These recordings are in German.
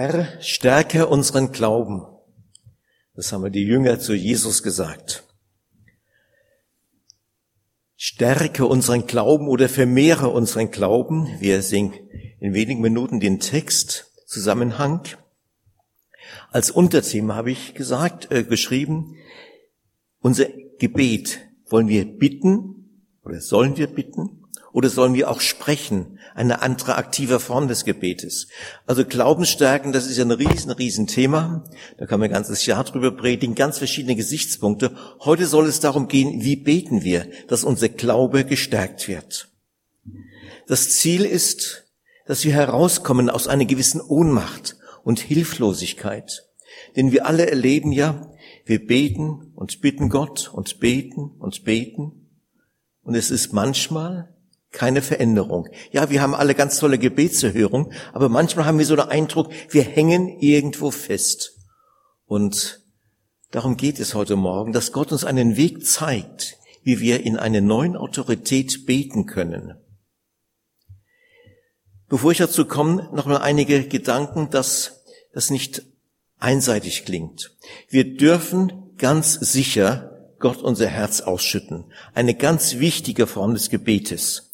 Herr, stärke unseren Glauben. Das haben wir die Jünger zu Jesus gesagt. Stärke unseren Glauben oder vermehre unseren Glauben. Wir singen in wenigen Minuten den Text, Zusammenhang. Als Unterthema habe ich gesagt, äh, geschrieben, unser Gebet wollen wir bitten oder sollen wir bitten oder sollen wir auch sprechen? Eine andere aktive Form des Gebetes. Also Glaubensstärken, das ist ja ein riesen, riesen Thema. Da kann man ein ganzes Jahr drüber predigen, ganz verschiedene Gesichtspunkte. Heute soll es darum gehen, wie beten wir, dass unser Glaube gestärkt wird. Das Ziel ist, dass wir herauskommen aus einer gewissen Ohnmacht und Hilflosigkeit. Denn wir alle erleben ja, wir beten und bitten Gott und beten und beten. Und es ist manchmal keine Veränderung. Ja, wir haben alle ganz tolle Gebetserhörungen, aber manchmal haben wir so den Eindruck, wir hängen irgendwo fest. Und darum geht es heute Morgen, dass Gott uns einen Weg zeigt, wie wir in eine neuen Autorität beten können. Bevor ich dazu komme, noch mal einige Gedanken, dass das nicht einseitig klingt. Wir dürfen ganz sicher Gott unser Herz ausschütten. Eine ganz wichtige Form des Gebetes.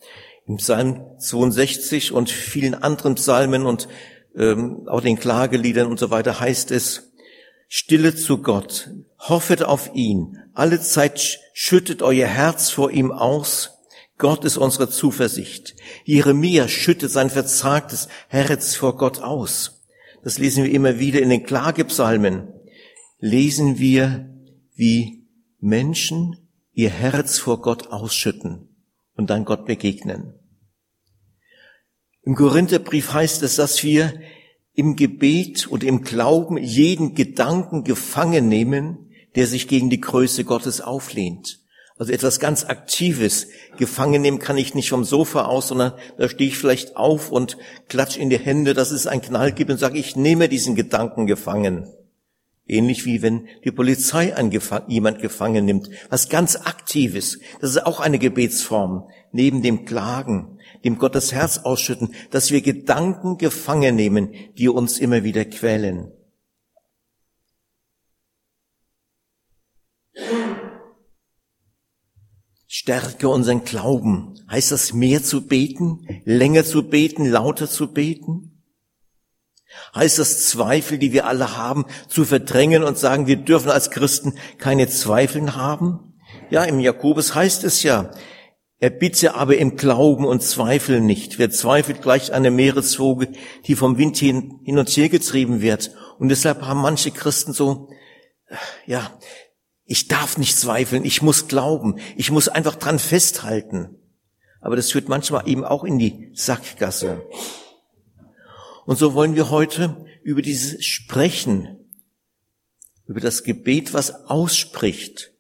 Im Psalm 62 und vielen anderen Psalmen und ähm, auch den Klageliedern und so weiter heißt es, Stille zu Gott, hoffet auf ihn, alle Zeit schüttet euer Herz vor ihm aus, Gott ist unsere Zuversicht. Jeremia schüttet sein verzagtes Herz vor Gott aus. Das lesen wir immer wieder in den Klagepsalmen. Lesen wir, wie Menschen ihr Herz vor Gott ausschütten und dann Gott begegnen. Im Korintherbrief heißt es, dass wir im Gebet und im Glauben jeden Gedanken gefangen nehmen, der sich gegen die Größe Gottes auflehnt. Also etwas ganz Aktives. Gefangen nehmen kann ich nicht vom Sofa aus, sondern da stehe ich vielleicht auf und klatsch in die Hände, dass es einen Knall gibt und sage, ich nehme diesen Gedanken gefangen. Ähnlich wie wenn die Polizei jemand gefangen nimmt. Was ganz Aktives. Das ist auch eine Gebetsform. Neben dem Klagen, dem Gott das Herz ausschütten, dass wir Gedanken gefangen nehmen, die uns immer wieder quälen. Stärke unseren Glauben. Heißt das mehr zu beten, länger zu beten, lauter zu beten? Heißt das Zweifel, die wir alle haben, zu verdrängen und sagen, wir dürfen als Christen keine Zweifel haben? Ja, im Jakobus heißt es ja, er bitte aber im Glauben und Zweifel nicht. Wer zweifelt, gleich eine Meereswoge, die vom Wind hin, hin und her getrieben wird. Und deshalb haben manche Christen so, ja, ich darf nicht zweifeln, ich muss glauben, ich muss einfach dran festhalten. Aber das führt manchmal eben auch in die Sackgasse. Und so wollen wir heute über dieses Sprechen, über das Gebet, was ausspricht,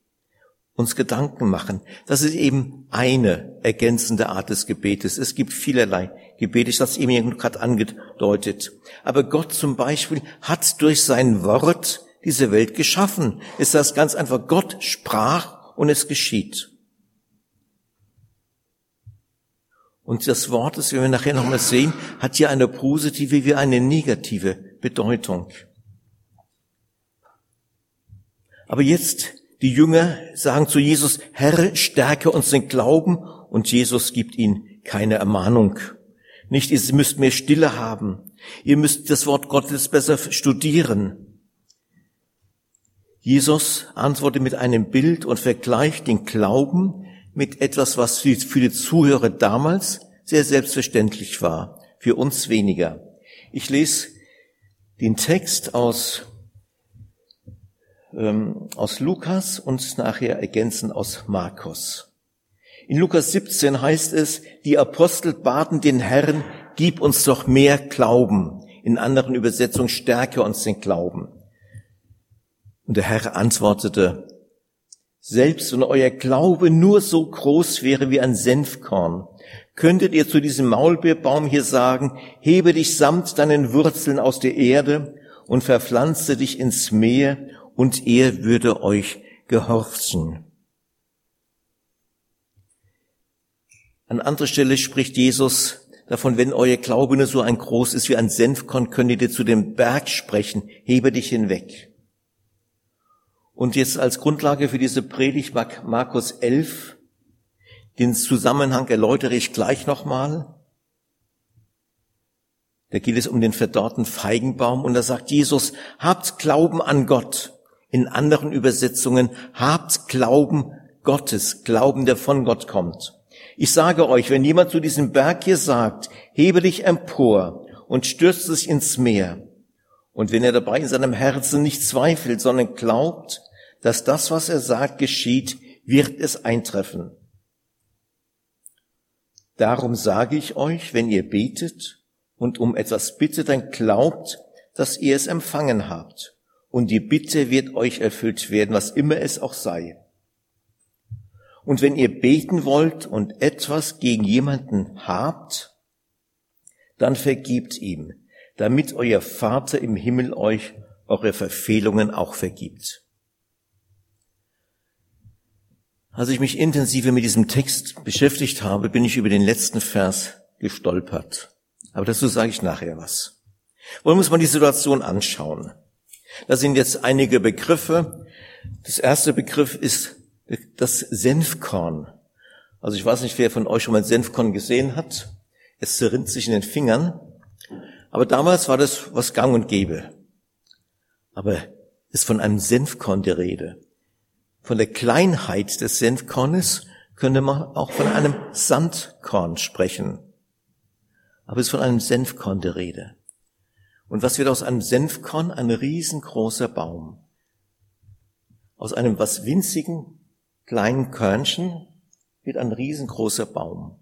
uns Gedanken machen. Das ist eben eine ergänzende Art des Gebetes. Es gibt vielerlei Gebete, ich habe es eben gerade angedeutet. Aber Gott zum Beispiel hat durch sein Wort diese Welt geschaffen. Es ist das ganz einfach, Gott sprach und es geschieht. Und das Wort, das wir nachher nochmal sehen, hat hier eine positive wie eine negative Bedeutung. Aber jetzt, die Jünger sagen zu Jesus, Herr, stärke uns den Glauben, und Jesus gibt ihnen keine Ermahnung. Nicht, ihr müsst mehr Stille haben. Ihr müsst das Wort Gottes besser studieren. Jesus antwortet mit einem Bild und vergleicht den Glauben mit etwas, was für die Zuhörer damals sehr selbstverständlich war, für uns weniger. Ich lese den Text aus, ähm, aus Lukas und nachher ergänzen aus Markus. In Lukas 17 heißt es, die Apostel baten den Herrn, gib uns doch mehr Glauben. In anderen Übersetzungen stärke uns den Glauben. Und der Herr antwortete, selbst wenn euer Glaube nur so groß wäre wie ein Senfkorn, könntet ihr zu diesem Maulbeerbaum hier sagen, hebe dich samt deinen Wurzeln aus der Erde und verpflanze dich ins Meer, und er würde euch gehorchen. An anderer Stelle spricht Jesus davon, wenn euer Glaube nur so ein groß ist wie ein Senfkorn, könnt ihr zu dem Berg sprechen, hebe dich hinweg. Und jetzt als Grundlage für diese Predigt Markus 11, den Zusammenhang erläutere ich gleich nochmal. Da geht es um den verdorrten Feigenbaum und da sagt Jesus, habt Glauben an Gott. In anderen Übersetzungen, habt Glauben Gottes, Glauben, der von Gott kommt. Ich sage euch, wenn jemand zu diesem Berg hier sagt, hebe dich empor und stürze dich ins Meer, und wenn er dabei in seinem Herzen nicht zweifelt, sondern glaubt, dass das, was er sagt, geschieht, wird es eintreffen. Darum sage ich euch, wenn ihr betet und um etwas bittet, dann glaubt, dass ihr es empfangen habt. Und die Bitte wird euch erfüllt werden, was immer es auch sei. Und wenn ihr beten wollt und etwas gegen jemanden habt, dann vergibt ihm, damit euer Vater im Himmel euch eure Verfehlungen auch vergibt. Als ich mich intensiver mit diesem Text beschäftigt habe, bin ich über den letzten Vers gestolpert. Aber dazu sage ich nachher was. Wollen wir uns mal die Situation anschauen. Da sind jetzt einige Begriffe. Das erste Begriff ist das Senfkorn. Also ich weiß nicht, wer von euch schon mal Senfkorn gesehen hat. Es zerrinnt sich in den Fingern. Aber damals war das was gang und gäbe. Aber ist von einem Senfkorn die Rede. Von der Kleinheit des Senfkornes könnte man auch von einem Sandkorn sprechen. Aber es ist von einem Senfkorn die Rede. Und was wird aus einem Senfkorn? Ein riesengroßer Baum. Aus einem was winzigen, kleinen Körnchen wird ein riesengroßer Baum.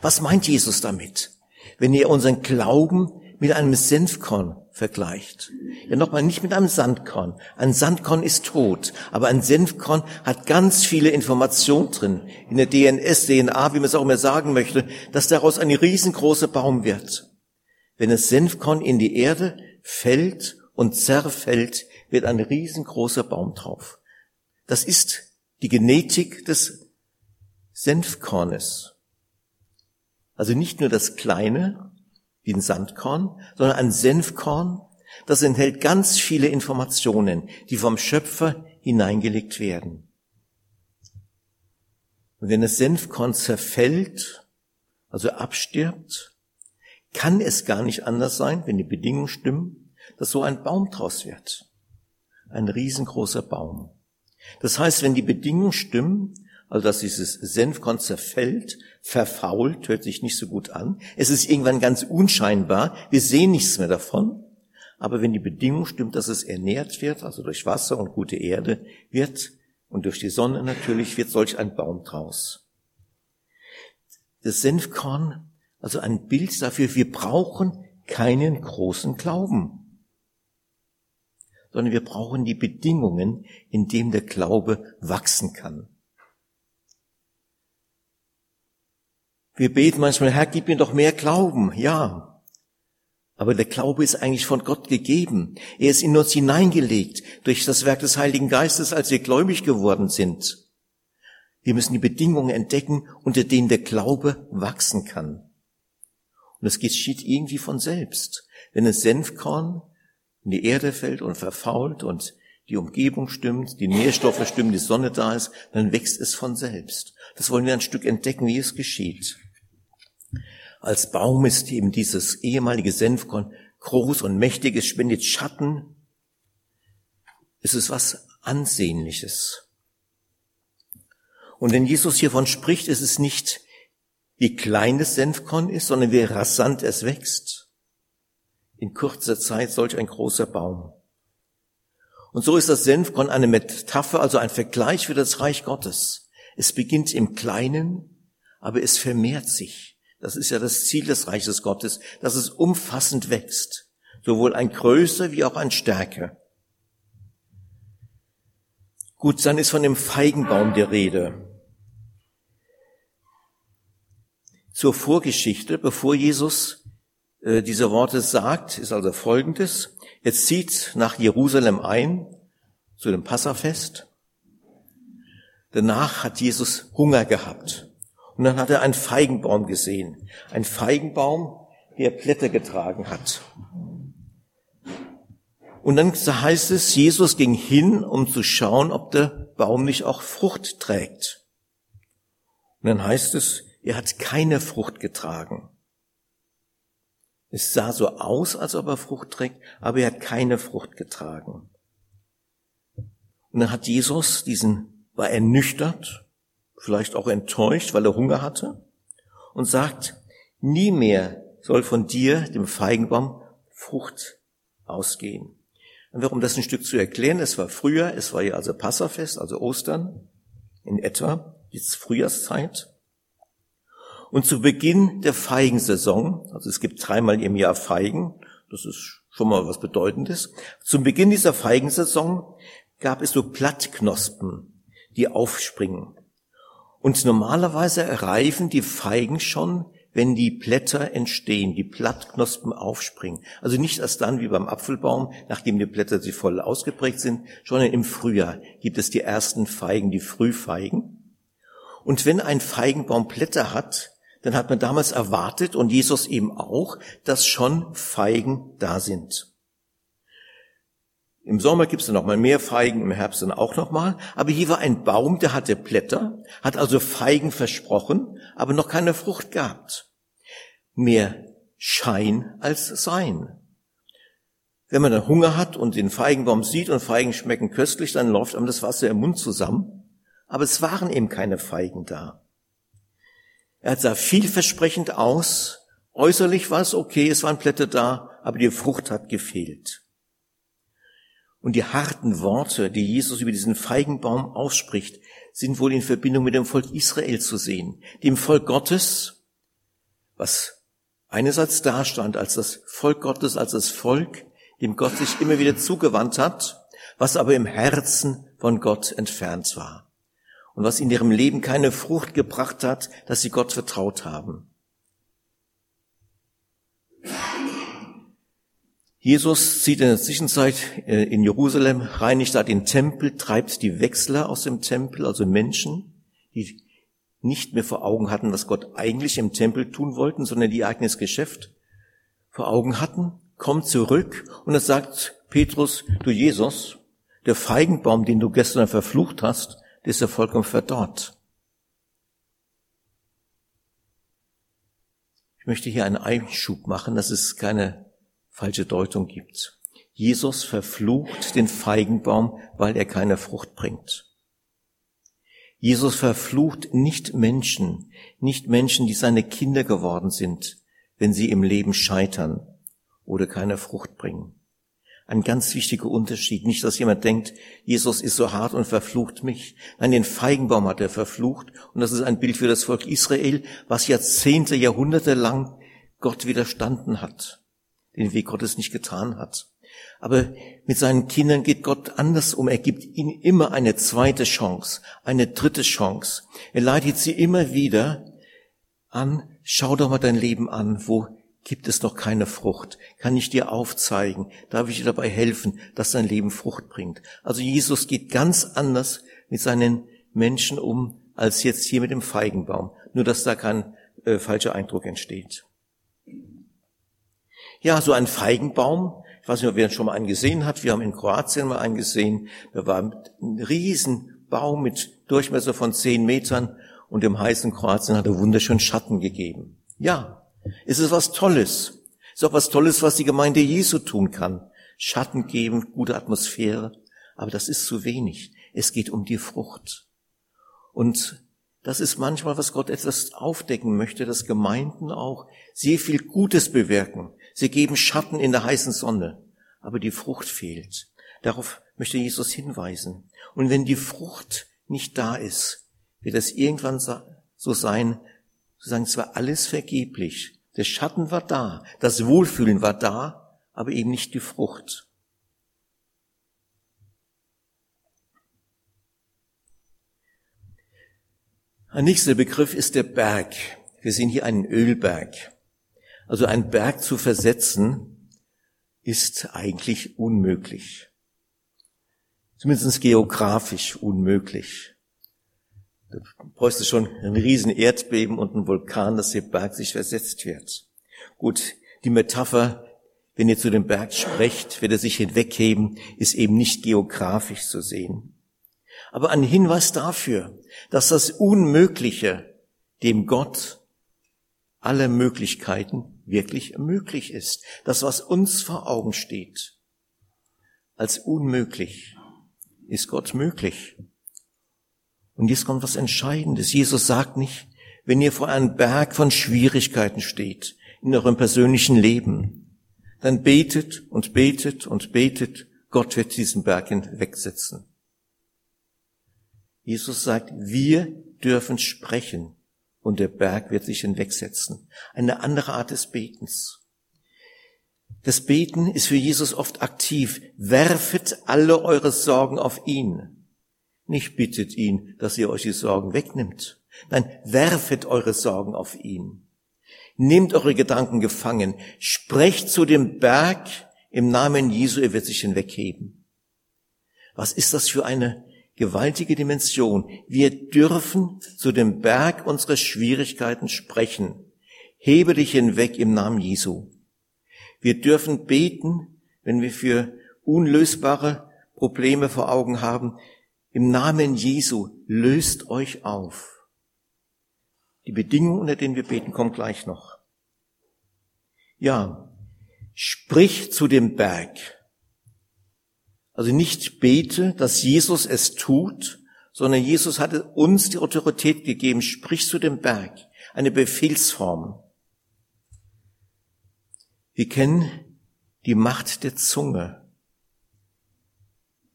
Was meint Jesus damit? Wenn ihr unseren Glauben mit einem Senfkorn vergleicht. Ja, nochmal, nicht mit einem Sandkorn. Ein Sandkorn ist tot, aber ein Senfkorn hat ganz viele Informationen drin. In der DNS, DNA, wie man es auch immer sagen möchte, dass daraus ein riesengroßer Baum wird. Wenn das Senfkorn in die Erde fällt und zerfällt, wird ein riesengroßer Baum drauf. Das ist die Genetik des Senfkornes. Also nicht nur das kleine, wie ein Sandkorn, sondern ein Senfkorn, das enthält ganz viele Informationen, die vom Schöpfer hineingelegt werden. Und wenn das Senfkorn zerfällt, also abstirbt, kann es gar nicht anders sein, wenn die Bedingungen stimmen, dass so ein Baum draus wird. Ein riesengroßer Baum. Das heißt, wenn die Bedingungen stimmen, also dass dieses Senfkorn zerfällt, verfault, hört sich nicht so gut an. Es ist irgendwann ganz unscheinbar, wir sehen nichts mehr davon. Aber wenn die Bedingung stimmt, dass es ernährt wird, also durch Wasser und gute Erde, wird, und durch die Sonne natürlich, wird solch ein Baum draus. Das Senfkorn, also ein Bild dafür, wir brauchen keinen großen Glauben, sondern wir brauchen die Bedingungen, in denen der Glaube wachsen kann. Wir beten manchmal, Herr, gib mir doch mehr Glauben. Ja. Aber der Glaube ist eigentlich von Gott gegeben. Er ist in uns hineingelegt durch das Werk des Heiligen Geistes, als wir gläubig geworden sind. Wir müssen die Bedingungen entdecken, unter denen der Glaube wachsen kann. Und es geschieht irgendwie von selbst. Wenn ein Senfkorn in die Erde fällt und verfault und die Umgebung stimmt, die Nährstoffe stimmen, die Sonne da ist, dann wächst es von selbst. Das wollen wir ein Stück entdecken, wie es geschieht. Als Baum ist eben dieses ehemalige Senfkorn groß und mächtig, es spendet Schatten. Es ist was Ansehnliches. Und wenn Jesus hiervon spricht, ist es nicht, wie klein das Senfkorn ist, sondern wie rasant es wächst. In kurzer Zeit solch ein großer Baum. Und so ist das Senfkorn eine Metapher, also ein Vergleich für das Reich Gottes. Es beginnt im Kleinen, aber es vermehrt sich. Das ist ja das Ziel des Reiches Gottes, dass es umfassend wächst, sowohl ein Größe wie auch ein Stärke. Gut, dann ist von dem Feigenbaum die Rede. Zur Vorgeschichte, bevor Jesus äh, diese Worte sagt, ist also folgendes. Er zieht nach Jerusalem ein, zu dem Passafest. Danach hat Jesus Hunger gehabt. Und dann hat er einen Feigenbaum gesehen. Ein Feigenbaum, der Blätter getragen hat. Und dann heißt es, Jesus ging hin, um zu schauen, ob der Baum nicht auch Frucht trägt. Und dann heißt es, er hat keine Frucht getragen. Es sah so aus, als ob er Frucht trägt, aber er hat keine Frucht getragen. Und dann hat Jesus diesen, war ernüchtert, vielleicht auch enttäuscht, weil er Hunger hatte, und sagt, nie mehr soll von dir, dem Feigenbaum, Frucht ausgehen. Und warum das ein Stück zu erklären, es war früher, es war ja also Passafest, also Ostern, in etwa, jetzt Frühjahrszeit. Und zu Beginn der Feigensaison, also es gibt dreimal im Jahr Feigen, das ist schon mal was Bedeutendes. Zum Beginn dieser Feigensaison gab es so Plattknospen, die aufspringen. Und normalerweise reifen die Feigen schon, wenn die Blätter entstehen, die Blattknospen aufspringen. Also nicht erst dann wie beim Apfelbaum, nachdem die Blätter sie voll ausgeprägt sind, sondern im Frühjahr gibt es die ersten Feigen, die Frühfeigen. Und wenn ein Feigenbaum Blätter hat, dann hat man damals erwartet, und Jesus eben auch, dass schon Feigen da sind. Im Sommer gibt es dann noch mal mehr Feigen, im Herbst dann auch noch mal. Aber hier war ein Baum, der hatte Blätter, hat also Feigen versprochen, aber noch keine Frucht gehabt. Mehr Schein als Sein. Wenn man dann Hunger hat und den Feigenbaum sieht und Feigen schmecken köstlich, dann läuft einem das Wasser im Mund zusammen. Aber es waren eben keine Feigen da. Er sah vielversprechend aus. Äußerlich war es okay, es waren Blätter da, aber die Frucht hat gefehlt. Und die harten Worte, die Jesus über diesen Feigenbaum ausspricht, sind wohl in Verbindung mit dem Volk Israel zu sehen, dem Volk Gottes, was einerseits dastand als das Volk Gottes, als das Volk, dem Gott sich immer wieder zugewandt hat, was aber im Herzen von Gott entfernt war und was in ihrem Leben keine Frucht gebracht hat, dass sie Gott vertraut haben. Jesus zieht in der Zwischenzeit äh, in Jerusalem, reinigt da den Tempel, treibt die Wechsler aus dem Tempel, also Menschen, die nicht mehr vor Augen hatten, was Gott eigentlich im Tempel tun wollten, sondern die eigenes Geschäft vor Augen hatten, kommt zurück und er sagt Petrus, du Jesus, der Feigenbaum, den du gestern verflucht hast, der ist ja vollkommen verdorrt. Ich möchte hier einen Einschub machen, das ist keine falsche Deutung gibt. Jesus verflucht den Feigenbaum, weil er keine Frucht bringt. Jesus verflucht nicht Menschen, nicht Menschen, die seine Kinder geworden sind, wenn sie im Leben scheitern oder keine Frucht bringen. Ein ganz wichtiger Unterschied. Nicht, dass jemand denkt, Jesus ist so hart und verflucht mich. Nein, den Feigenbaum hat er verflucht. Und das ist ein Bild für das Volk Israel, was Jahrzehnte, Jahrhunderte lang Gott widerstanden hat den Weg Gottes nicht getan hat. Aber mit seinen Kindern geht Gott anders um. Er gibt ihnen immer eine zweite Chance, eine dritte Chance. Er leitet sie immer wieder an, schau doch mal dein Leben an, wo gibt es noch keine Frucht? Kann ich dir aufzeigen? Darf ich dir dabei helfen, dass dein Leben Frucht bringt? Also Jesus geht ganz anders mit seinen Menschen um, als jetzt hier mit dem Feigenbaum. Nur dass da kein äh, falscher Eindruck entsteht. Ja, so ein Feigenbaum. Ich weiß nicht, ob wer schon mal einen gesehen hat. Wir haben in Kroatien mal einen gesehen. Da war ein Riesenbaum mit Durchmesser von zehn Metern und im heißen Kroatien hat er wunderschön Schatten gegeben. Ja, es ist was Tolles. Es ist auch was Tolles, was die Gemeinde Jesu tun kann. Schatten geben, gute Atmosphäre. Aber das ist zu wenig. Es geht um die Frucht. Und das ist manchmal, was Gott etwas aufdecken möchte, dass Gemeinden auch sehr viel Gutes bewirken. Sie geben Schatten in der heißen Sonne, aber die Frucht fehlt. Darauf möchte Jesus hinweisen. Und wenn die Frucht nicht da ist, wird es irgendwann so sein, zu sagen, es war alles vergeblich. Der Schatten war da, das Wohlfühlen war da, aber eben nicht die Frucht. Ein nächster Begriff ist der Berg. Wir sehen hier einen Ölberg. Also ein Berg zu versetzen, ist eigentlich unmöglich. Zumindest geografisch unmöglich. Da bräuchte schon ein riesen Erdbeben und ein Vulkan, dass der Berg sich versetzt wird. Gut, die Metapher, wenn ihr zu dem Berg sprecht, wird er sich hinwegheben, ist eben nicht geografisch zu sehen. Aber ein Hinweis dafür, dass das Unmögliche dem Gott alle Möglichkeiten wirklich möglich ist. Das, was uns vor Augen steht, als unmöglich, ist Gott möglich. Und jetzt kommt was Entscheidendes. Jesus sagt nicht, wenn ihr vor einem Berg von Schwierigkeiten steht in eurem persönlichen Leben, dann betet und betet und betet, Gott wird diesen Berg hinwegsetzen. Jesus sagt, wir dürfen sprechen und der Berg wird sich hinwegsetzen. Eine andere Art des Betens. Das Beten ist für Jesus oft aktiv. Werfet alle eure Sorgen auf ihn. Nicht bittet ihn, dass ihr euch die Sorgen wegnimmt. Nein, werfet eure Sorgen auf ihn. Nehmt eure Gedanken gefangen. Sprecht zu dem Berg im Namen Jesu, er wird sich hinwegheben. Was ist das für eine gewaltige Dimension. Wir dürfen zu dem Berg unserer Schwierigkeiten sprechen. Hebe dich hinweg im Namen Jesu. Wir dürfen beten, wenn wir für unlösbare Probleme vor Augen haben. Im Namen Jesu löst euch auf. Die Bedingungen, unter denen wir beten, kommen gleich noch. Ja, sprich zu dem Berg. Also nicht bete, dass Jesus es tut, sondern Jesus hatte uns die Autorität gegeben, sprich zu dem Berg, eine Befehlsform. Wir kennen die Macht der Zunge.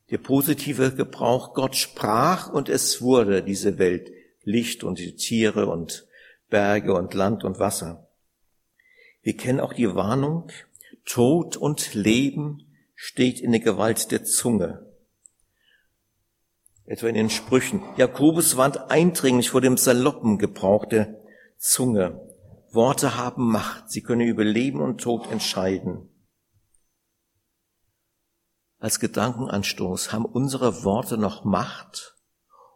Der positive Gebrauch, Gott sprach und es wurde diese Welt, Licht und die Tiere und Berge und Land und Wasser. Wir kennen auch die Warnung, Tod und Leben steht in der Gewalt der Zunge. Etwa in den Sprüchen. Jakobus warnt eindringlich vor dem saloppen Gebrauch der Zunge. Worte haben Macht. Sie können über Leben und Tod entscheiden. Als Gedankenanstoß haben unsere Worte noch Macht?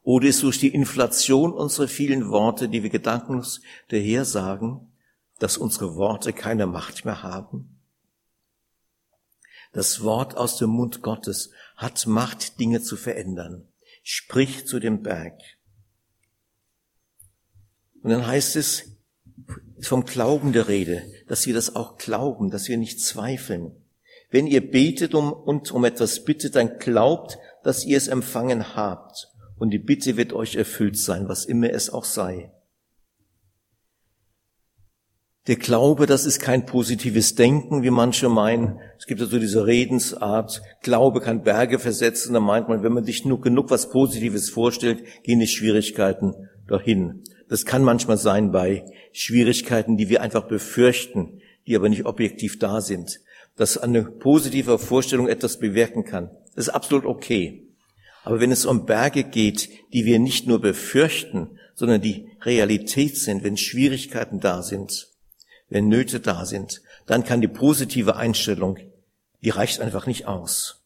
Oder ist durch die Inflation unserer vielen Worte, die wir gedankenlos daher sagen, dass unsere Worte keine Macht mehr haben? Das Wort aus dem Mund Gottes hat Macht, Dinge zu verändern. Sprich zu dem Berg. Und dann heißt es vom Glauben der Rede, dass wir das auch glauben, dass wir nicht zweifeln. Wenn ihr betet um, und um etwas bittet, dann glaubt, dass ihr es empfangen habt. Und die Bitte wird euch erfüllt sein, was immer es auch sei. Der Glaube, das ist kein positives Denken, wie manche meinen. Es gibt ja so diese Redensart, Glaube kann Berge versetzen. Da meint man, wenn man sich nur genug was Positives vorstellt, gehen die Schwierigkeiten dahin. Das kann manchmal sein bei Schwierigkeiten, die wir einfach befürchten, die aber nicht objektiv da sind. Dass eine positive Vorstellung etwas bewirken kann. Das ist absolut okay. Aber wenn es um Berge geht, die wir nicht nur befürchten, sondern die Realität sind, wenn Schwierigkeiten da sind, wenn Nöte da sind, dann kann die positive Einstellung, die reicht einfach nicht aus.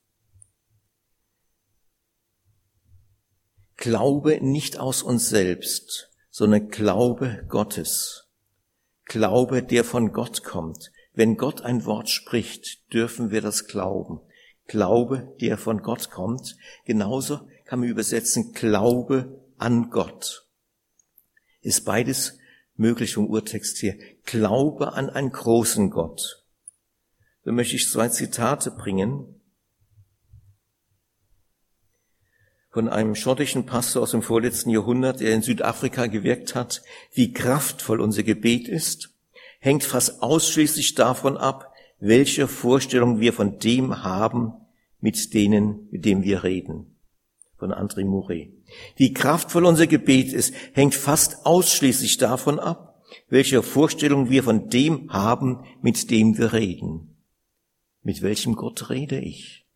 Glaube nicht aus uns selbst, sondern Glaube Gottes. Glaube, der von Gott kommt. Wenn Gott ein Wort spricht, dürfen wir das glauben. Glaube, der von Gott kommt. Genauso kann man übersetzen Glaube an Gott. Ist beides möglich vom Urtext hier. Glaube an einen großen Gott. Da möchte ich zwei Zitate bringen von einem schottischen Pastor aus dem vorletzten Jahrhundert, der in Südafrika gewirkt hat. Wie kraftvoll unser Gebet ist, hängt fast ausschließlich davon ab, welche Vorstellung wir von dem haben, mit denen, mit dem wir reden. Von André Mouret. Wie kraftvoll unser Gebet ist, hängt fast ausschließlich davon ab, welche Vorstellung wir von dem haben, mit dem wir reden. Mit welchem Gott rede ich?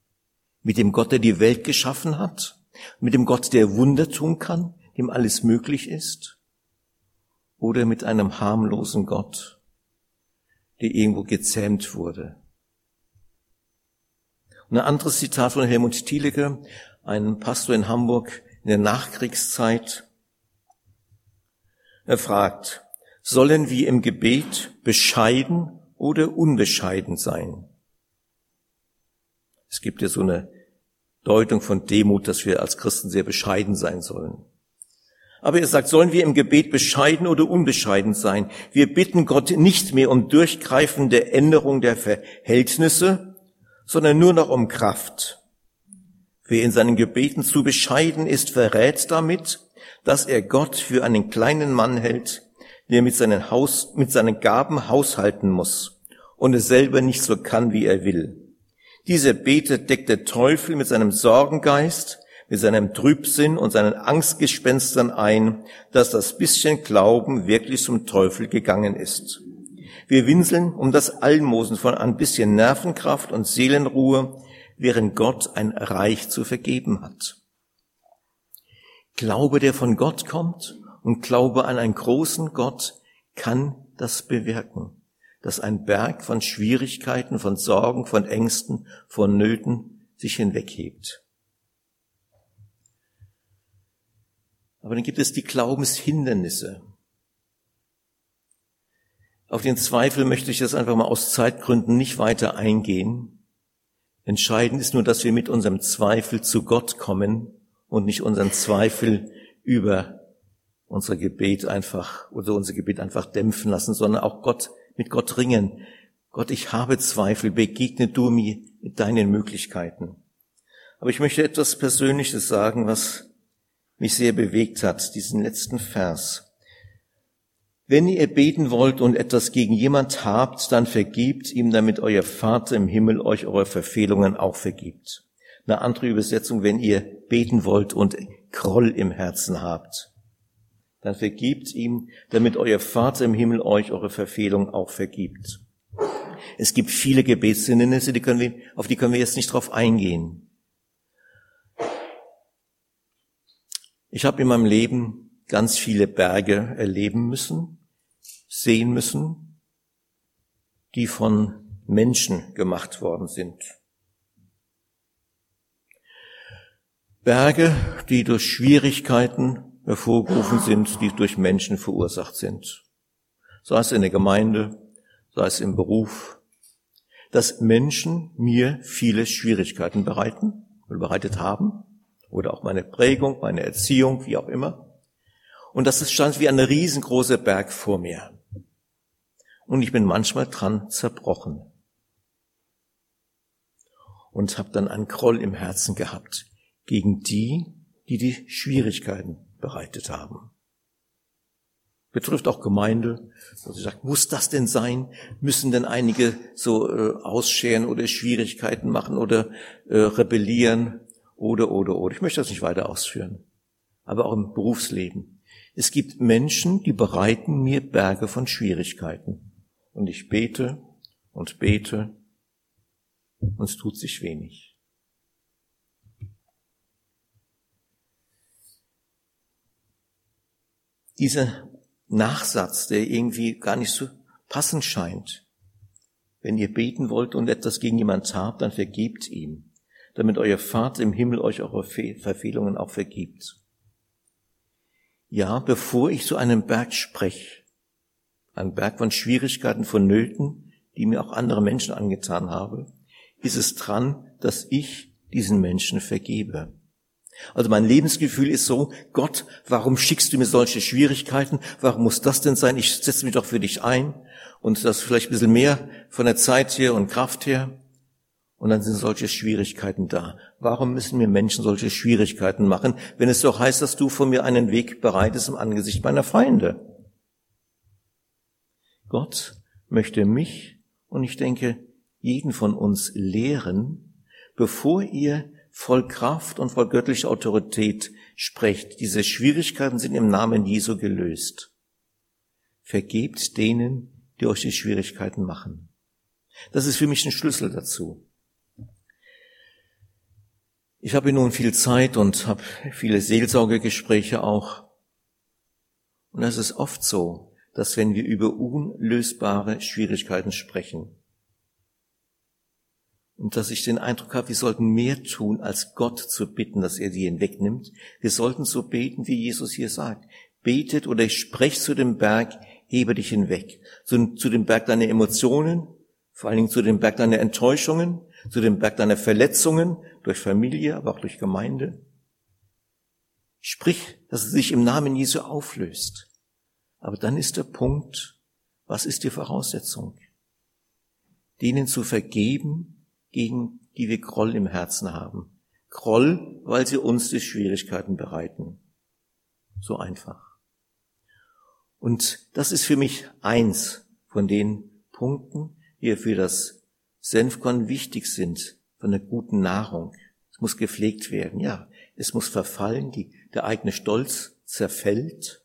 Mit dem Gott, der die Welt geschaffen hat? Mit dem Gott, der Wunder tun kann, dem alles möglich ist? Oder mit einem harmlosen Gott, der irgendwo gezähmt wurde? Und ein anderes Zitat von Helmut Thielicke, ein Pastor in Hamburg in der Nachkriegszeit, Er fragt, sollen wir im Gebet bescheiden oder unbescheiden sein? Es gibt ja so eine Deutung von Demut, dass wir als Christen sehr bescheiden sein sollen. Aber er sagt, sollen wir im Gebet bescheiden oder unbescheiden sein? Wir bitten Gott nicht mehr um durchgreifende Änderung der Verhältnisse, sondern nur noch um Kraft. Wer in seinen Gebeten zu bescheiden ist, verrät damit, dass er Gott für einen kleinen Mann hält, der mit seinen, Haus, mit seinen Gaben haushalten muss und es selber nicht so kann, wie er will. Diese Bete deckt der Teufel mit seinem Sorgengeist, mit seinem Trübsinn und seinen Angstgespenstern ein, dass das bisschen Glauben wirklich zum Teufel gegangen ist. Wir winseln um das Almosen von ein bisschen Nervenkraft und Seelenruhe, während Gott ein Reich zu vergeben hat. Glaube, der von Gott kommt und Glaube an einen großen Gott kann das bewirken, dass ein Berg von Schwierigkeiten, von Sorgen, von Ängsten, von Nöten sich hinweghebt. Aber dann gibt es die Glaubenshindernisse. Auf den Zweifel möchte ich das einfach mal aus Zeitgründen nicht weiter eingehen. Entscheidend ist nur, dass wir mit unserem Zweifel zu Gott kommen und nicht unseren Zweifel über unser Gebet einfach oder unser Gebet einfach dämpfen lassen, sondern auch Gott mit Gott ringen. Gott, ich habe Zweifel, begegne du mir mit deinen Möglichkeiten. Aber ich möchte etwas Persönliches sagen, was mich sehr bewegt hat, diesen letzten Vers. Wenn ihr beten wollt und etwas gegen jemand habt, dann vergibt ihm, damit euer Vater im Himmel euch eure Verfehlungen auch vergibt. Eine andere Übersetzung, wenn ihr beten wollt und Groll im Herzen habt, dann vergibt ihm, damit euer Vater im Himmel euch eure Verfehlung auch vergibt. Es gibt viele Gebetshindernisse, die können wir, auf die können wir jetzt nicht drauf eingehen. Ich habe in meinem Leben ganz viele Berge erleben müssen, sehen müssen, die von Menschen gemacht worden sind. Berge, die durch Schwierigkeiten hervorgerufen sind, die durch Menschen verursacht sind. Sei es in der Gemeinde, sei es im Beruf, dass Menschen mir viele Schwierigkeiten bereiten oder bereitet haben oder auch meine Prägung, meine Erziehung, wie auch immer. Und das stand wie ein riesengroßer Berg vor mir. Und ich bin manchmal dran zerbrochen. Und habe dann einen Groll im Herzen gehabt gegen die, die die Schwierigkeiten bereitet haben. Betrifft auch Gemeinde, dass sie sagt, muss das denn sein? Müssen denn einige so äh, ausscheren oder Schwierigkeiten machen oder äh, rebellieren oder oder oder? Ich möchte das nicht weiter ausführen. Aber auch im Berufsleben. Es gibt Menschen, die bereiten mir Berge von Schwierigkeiten. Und ich bete und bete und es tut sich wenig. dieser Nachsatz, der irgendwie gar nicht so passend scheint. Wenn ihr beten wollt und etwas gegen jemand habt, dann vergebt ihm, damit euer Vater im Himmel euch eure Verfehlungen auch vergibt. Ja, bevor ich zu einem Berg spreche, ein Berg von Schwierigkeiten, von Nöten, die mir auch andere Menschen angetan habe, ist es dran, dass ich diesen Menschen vergebe. Also mein Lebensgefühl ist so, Gott, warum schickst du mir solche Schwierigkeiten? Warum muss das denn sein? Ich setze mich doch für dich ein und das vielleicht ein bisschen mehr von der Zeit her und Kraft her. Und dann sind solche Schwierigkeiten da. Warum müssen mir Menschen solche Schwierigkeiten machen, wenn es doch heißt, dass du von mir einen Weg bereitest im Angesicht meiner Feinde? Gott möchte mich und ich denke jeden von uns lehren, bevor ihr voll Kraft und voll göttlicher Autorität sprecht. Diese Schwierigkeiten sind im Namen Jesu gelöst. Vergebt denen, die euch die Schwierigkeiten machen. Das ist für mich ein Schlüssel dazu. Ich habe nun viel Zeit und habe viele Seelsorgegespräche auch. Und es ist oft so, dass wenn wir über unlösbare Schwierigkeiten sprechen, und dass ich den Eindruck habe, wir sollten mehr tun, als Gott zu bitten, dass er die hinwegnimmt. Wir sollten so beten, wie Jesus hier sagt. betet oder ich spreche zu dem Berg, hebe dich hinweg. Zu, zu dem Berg deiner Emotionen, vor allen Dingen zu dem Berg deiner Enttäuschungen, zu dem Berg deiner Verletzungen durch Familie, aber auch durch Gemeinde. Sprich, dass es sich im Namen Jesu auflöst. Aber dann ist der Punkt, was ist die Voraussetzung? Denen zu vergeben, gegen die wir Groll im Herzen haben. Groll, weil sie uns die Schwierigkeiten bereiten. So einfach. Und das ist für mich eins von den Punkten, die für das Senfkorn wichtig sind, von der guten Nahrung. Es muss gepflegt werden, ja. Es muss verfallen, die, der eigene Stolz zerfällt.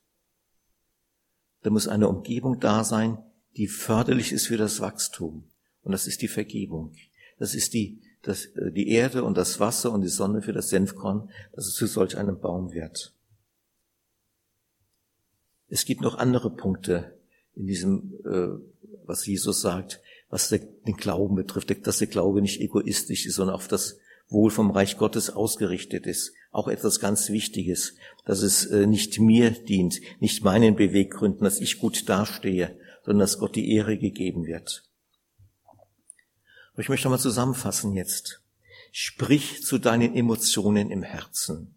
Da muss eine Umgebung da sein, die förderlich ist für das Wachstum. Und das ist die Vergebung. Das ist die das, äh, die Erde und das Wasser und die Sonne für das Senfkorn, dass es zu solch einem Baum wird. Es gibt noch andere Punkte in diesem, äh, was Jesus sagt, was den Glauben betrifft, dass der Glaube nicht egoistisch ist, sondern auf das Wohl vom Reich Gottes ausgerichtet ist. Auch etwas ganz Wichtiges, dass es äh, nicht mir dient, nicht meinen Beweggründen, dass ich gut dastehe, sondern dass Gott die Ehre gegeben wird. Aber ich möchte mal zusammenfassen jetzt. Sprich zu deinen Emotionen im Herzen,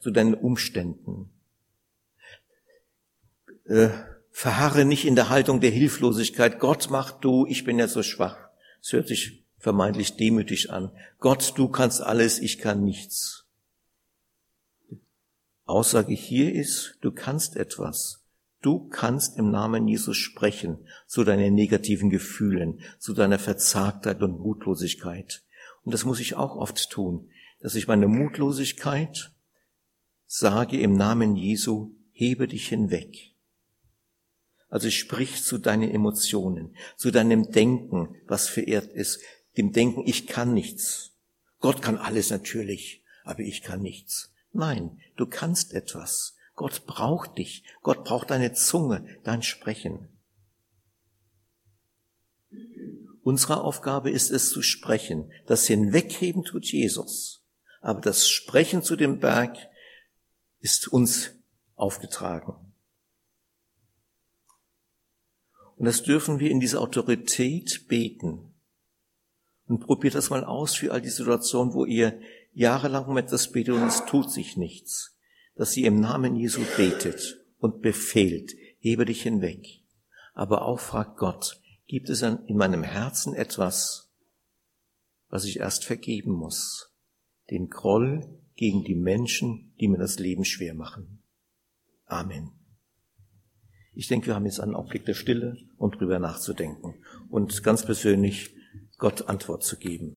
zu deinen Umständen. Äh, verharre nicht in der Haltung der Hilflosigkeit. Gott mach du, ich bin ja so schwach. Es hört sich vermeintlich demütig an. Gott, du kannst alles, ich kann nichts. Aussage hier ist, du kannst etwas. Du kannst im Namen Jesus sprechen zu deinen negativen Gefühlen, zu deiner Verzagtheit und Mutlosigkeit. Und das muss ich auch oft tun, dass ich meine Mutlosigkeit sage im Namen Jesu, hebe dich hinweg. Also sprich zu deinen Emotionen, zu deinem Denken, was verehrt ist, dem Denken, ich kann nichts. Gott kann alles natürlich, aber ich kann nichts. Nein, du kannst etwas. Gott braucht dich. Gott braucht deine Zunge, dein Sprechen. Unsere Aufgabe ist es zu sprechen. Das Hinwegheben tut Jesus. Aber das Sprechen zu dem Berg ist uns aufgetragen. Und das dürfen wir in dieser Autorität beten. Und probiert das mal aus für all die Situationen, wo ihr jahrelang um etwas betet und es tut sich nichts dass sie im Namen Jesu betet und befehlt, hebe dich hinweg. Aber auch fragt Gott, gibt es in meinem Herzen etwas, was ich erst vergeben muss? Den Groll gegen die Menschen, die mir das Leben schwer machen. Amen. Ich denke, wir haben jetzt einen Augenblick der Stille, um drüber nachzudenken und ganz persönlich Gott Antwort zu geben.